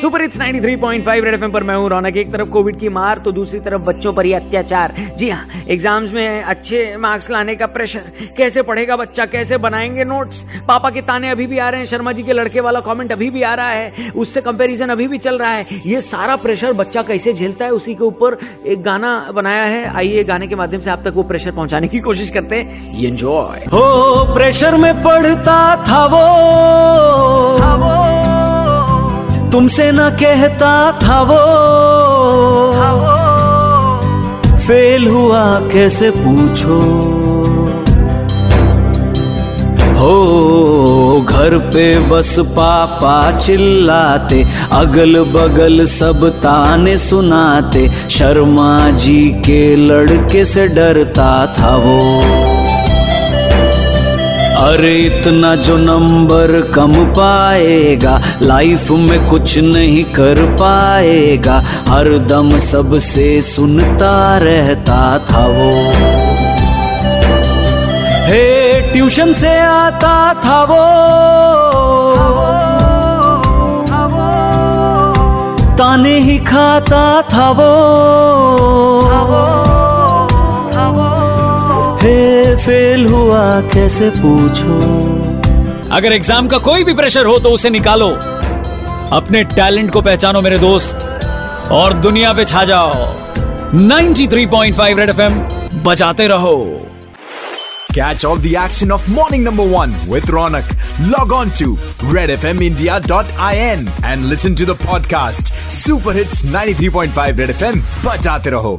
Super hits 93.5 red FM पर मैं हूँ रौनक। एक तरफ़ कोविड की मार तो दूसरी तरफ़ बच्चों पर ही अत्याचार। जी हाँ एग्ज़ाम्स में अच्छे मार्क्स लाने का प्रेशर कैसे पढ़ेगा बच्चा कैसे बनाएँगे नोट्स पापा के ताने अभी भी आ रहे हैं शर्मा जी के लड़के वाला कमेंट अभी भी आ रहा है। उससे कंपैरिजन अभी भी चल रहा है। ये सारा प्रेशर बच्चा कैसे झेलता है उसी के ऊपर एक गाना बनाया है। आइए गाने के माध्यम से आप तक वो प्रेशर पहुँचाने की कोशिश करते हैं। एंजॉय हो प्रेशर में पढ़ता था वो। तुमसे न कहता था वो। फेल हुआ कैसे पूछो। हो, घर पे बस पापा चिल्लाते अगल बगल सब ताने सुनाते, शर्मा जी के लड़के से डरता था वो। अरे इतना जो नंबर कम पाएगा लाइफ में कुछ नहीं कर पाएगा, हर दम सबसे सुनता रहता था वो। हे ट्यूशन से आता था वो। ताने ही खाता था वो। फेल हुआ कैसे पूछो? अगर एग्ज़ाम का कोई भी प्रेशर हो तो उसे निकालो। अपने टैलेंट को पहचानो मेरे दोस्त और दुनिया पे छा जाओ। 93.5 रेड एफएम बजाते रहो। Catch of the action of morning number one with Raunak log on to red F M India dot I N and listen to the podcast super hits 93.5 red FM बजाते रहो।